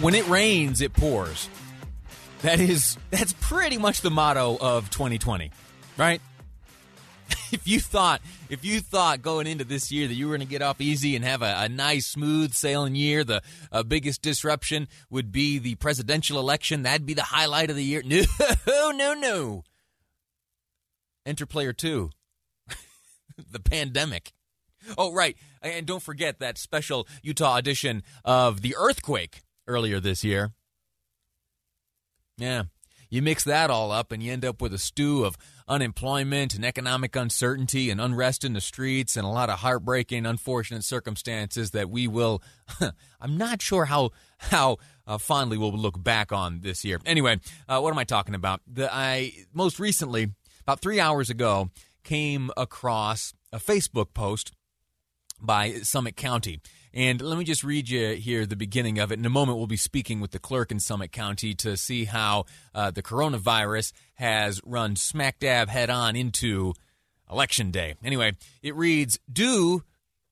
when it rains, it pours. That is that's pretty much the motto of 2020, right? if you thought if you thought going into this year that you were going to get off easy and have a, a nice smooth sailing year, the uh, biggest disruption would be the presidential election. That'd be the highlight of the year. No, no, no. Enter player two, the pandemic. Oh, right, and don't forget that special Utah edition of the earthquake earlier this year. Yeah. You mix that all up and you end up with a stew of unemployment and economic uncertainty and unrest in the streets and a lot of heartbreaking, unfortunate circumstances that we will. I'm not sure how how uh, fondly we'll look back on this year. Anyway, uh, what am I talking about? The, I most recently, about three hours ago, came across a Facebook post by Summit County. And let me just read you here the beginning of it. In a moment, we'll be speaking with the clerk in Summit County to see how uh, the coronavirus has run smack dab head on into Election Day. Anyway, it reads Due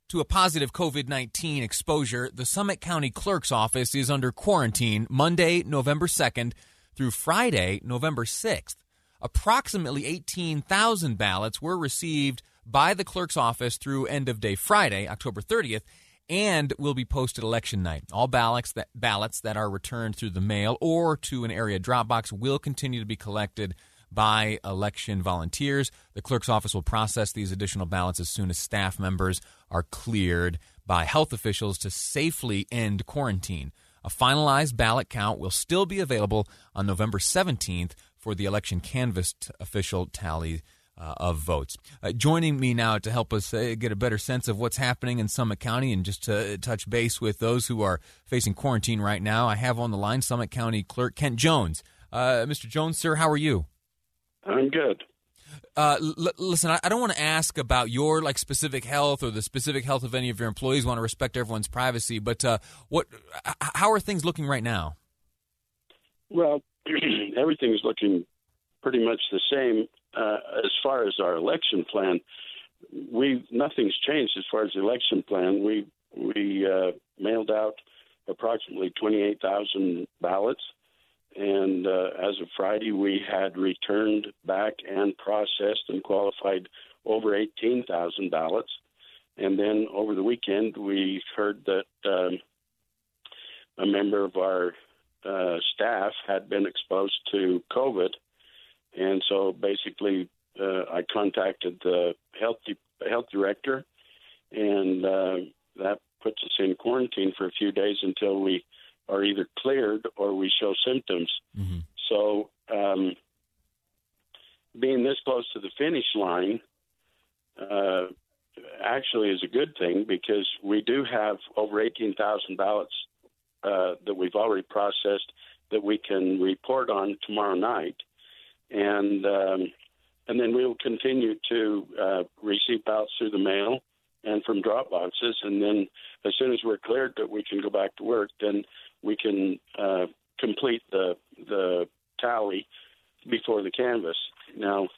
to a positive COVID 19 exposure, the Summit County Clerk's Office is under quarantine Monday, November 2nd through Friday, November 6th. Approximately 18,000 ballots were received by the clerk's office through end of day Friday, October 30th, and will be posted election night. All ballots that ballots that are returned through the mail or to an area drop box will continue to be collected by election volunteers. The clerk's office will process these additional ballots as soon as staff members are cleared by health officials to safely end quarantine. A finalized ballot count will still be available on November 17th for the election canvassed official tally uh, of votes. Uh, joining me now to help us uh, get a better sense of what's happening in Summit County and just to touch base with those who are facing quarantine right now, I have on the line Summit County Clerk Kent Jones. Uh, Mr. Jones, sir, how are you? I'm good. Uh, l- listen, I, I don't want to ask about your like specific health or the specific health of any of your employees. We Want to respect everyone's privacy, but uh, what? How are things looking right now? Well, everything's looking pretty much the same uh, as far as our election plan, we nothing's changed as far as the election plan. We we uh, mailed out approximately 28,000 ballots, and uh, as of Friday, we had returned back and processed and qualified over 18,000 ballots. And then over the weekend, we heard that um, a member of our uh, staff had been exposed to COVID and so basically, uh, I contacted the health de- health director, and uh, that puts us in quarantine for a few days until we are either cleared or we show symptoms. Mm-hmm. So, um, being this close to the finish line uh, actually is a good thing because we do have over 18,000 ballots uh, that we've already processed that we can report on tomorrow night and um, and then we will continue to uh, receive ballots through the mail and from drop boxes. And then as soon as we're cleared that we can go back to work, then we can uh, complete the the tally before the canvass. Now,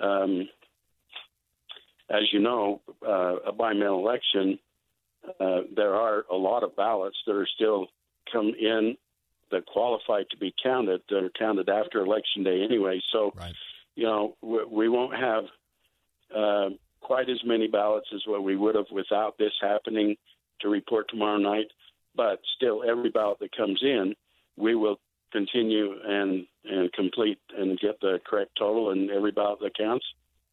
um, as you know, uh, a by mail election, uh, there are a lot of ballots that are still come in that qualify to be counted that are counted after election day anyway. So, right. you know, we, we won't have uh, quite as many ballots as what we would have without this happening to report tomorrow night. But still, every ballot that comes in, we will continue and and complete and get the correct total, and every ballot that counts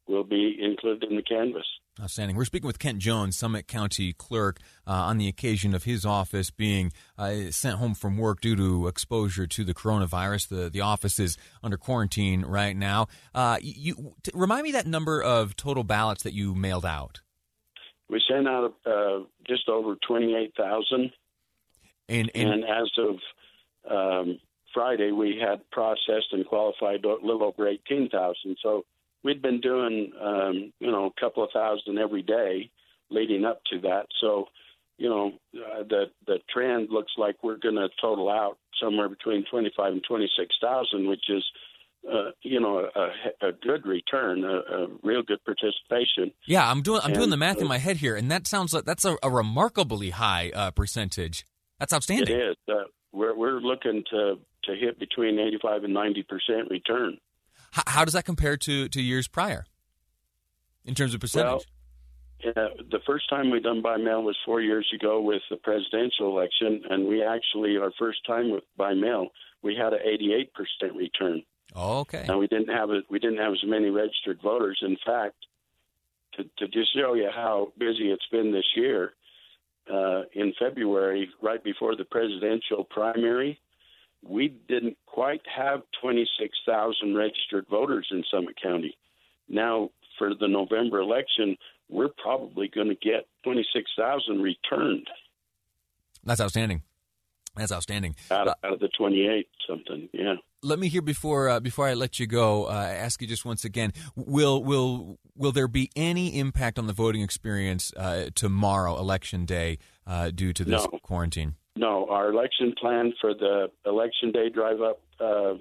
will be included in the canvass. Outstanding. We're speaking with Kent Jones, Summit County Clerk, uh, on the occasion of his office being uh, sent home from work due to exposure to the coronavirus. The the office is under quarantine right now. Uh, you t- remind me that number of total ballots that you mailed out. We sent out uh, just over twenty eight thousand, and, and, and as of um, Friday, we had processed and qualified a little over eighteen thousand. So we'd been doing um, you know a couple of thousand every day leading up to that. So you know uh, the the trend looks like we're going to total out somewhere between twenty five and twenty six thousand, which is. Uh, you know, a, a good return, a, a, real good participation. Yeah, I'm doing I'm and, doing the math uh, in my head here, and that sounds like that's a, a remarkably high uh, percentage. That's outstanding. It is. Uh, we're looking to to hit between 85 and 90 percent return. How, how, does that compare to to years prior in terms of percentage? Well, uh, the first time we done by mail was four years ago with the presidential election, and we actually our first time with by mail we had an 88 percent return. Oh, okay. And we didn't have a, we didn't have as many registered voters. In fact, to, to just show you how busy it's been this year, uh, in February, right before the presidential primary, we didn't quite have 26,000 registered voters in Summit County. Now, for the November election, we're probably going to get 26,000 returned. That's outstanding. That's outstanding. Out of, out of the 28 something, yeah. Let me hear before uh, before I let you go. Uh, ask you just once again: Will will will there be any impact on the voting experience uh, tomorrow, election day, uh, due to this no. quarantine? No, our election plan for the election day drive up uh,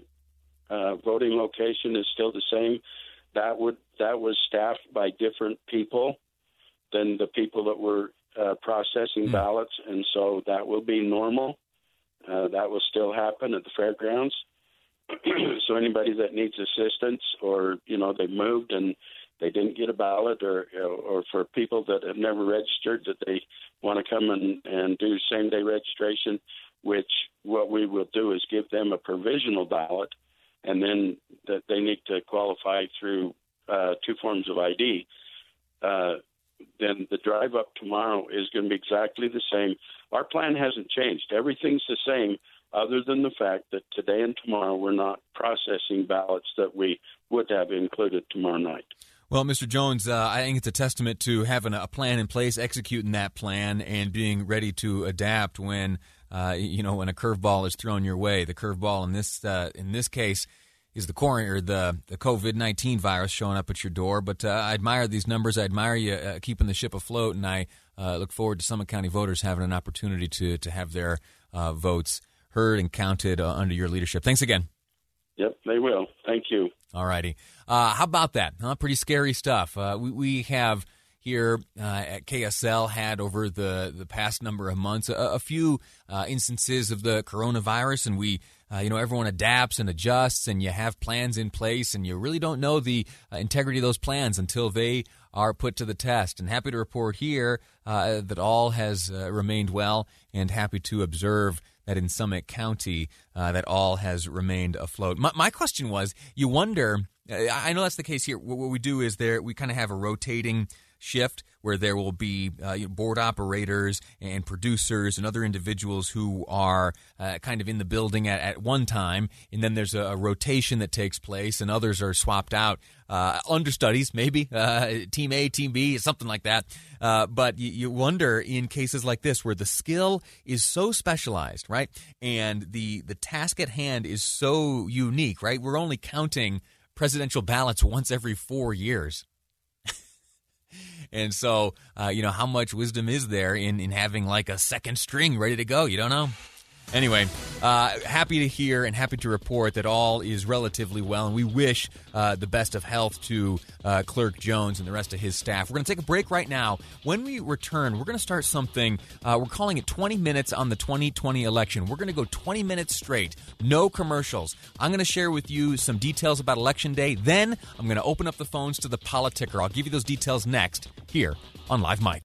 uh, voting location is still the same. That would that was staffed by different people than the people that were processing mm. ballots, and so that will be normal. Uh, that will still happen at the fairgrounds. so anybody that needs assistance, or you know they moved and they didn't get a ballot, or or for people that have never registered that they want to come and and do same day registration, which what we will do is give them a provisional ballot, and then that they need to qualify through uh, two forms of ID. Uh, then the drive up tomorrow is going to be exactly the same. Our plan hasn't changed. Everything's the same, other than the fact that today and tomorrow we're not processing ballots that we would have included tomorrow night. Well, Mr. Jones, uh, I think it's a testament to having a plan in place, executing that plan, and being ready to adapt when uh, you know when a curveball is thrown your way. The curveball in this uh, in this case is the or the the COVID nineteen virus showing up at your door. But uh, I admire these numbers. I admire you uh, keeping the ship afloat, and I uh, look forward to Summit County voters having an opportunity to to have their votes heard and counted under your leadership. Thanks again. Yep, they will. Thank you. All righty. Uh, how about that? Huh? Pretty scary stuff. we we have here uh, at KSL had over the, the past number of months a, a few uh, instances of the coronavirus, and we, uh, you know, everyone adapts and adjusts, and you have plans in place, and you really don't know the uh, integrity of those plans until they are put to the test. And happy to report here uh, that all has uh, remained well, and happy to observe that in Summit County that all has remained afloat. My, my question was, you wonder. I know that's the case here. What we do is there we kind of have a rotating shift where there will be uh, board operators and producers and other individuals who are uh, kind of in the building at, at one time, and then there's a, a, rotation that takes place, and others are swapped out. Uh, understudies, maybe uh, team A, team B, something like that. Uh, but you, you wonder in cases like this where the skill is so specialized, right, and the the task at hand is so unique, right? We're only counting presidential ballots once every four years. And so, uh, you know, how much wisdom is there in, in having like a second string ready to go? You don't know. Anyway, uh, happy to hear and happy to report that all is relatively well, and we wish uh, the best of health to uh, Clerk Jones and the rest of his staff. We're going to take a break right now. When we return, we're going to start something. Uh, we're calling it 20 minutes on the 2020 election. We're going to go 20 minutes straight, no commercials. I'm going to share with you some details about Election Day. Then I'm going to open up the phones to the politicker. I'll give you those details next here on Live Mic.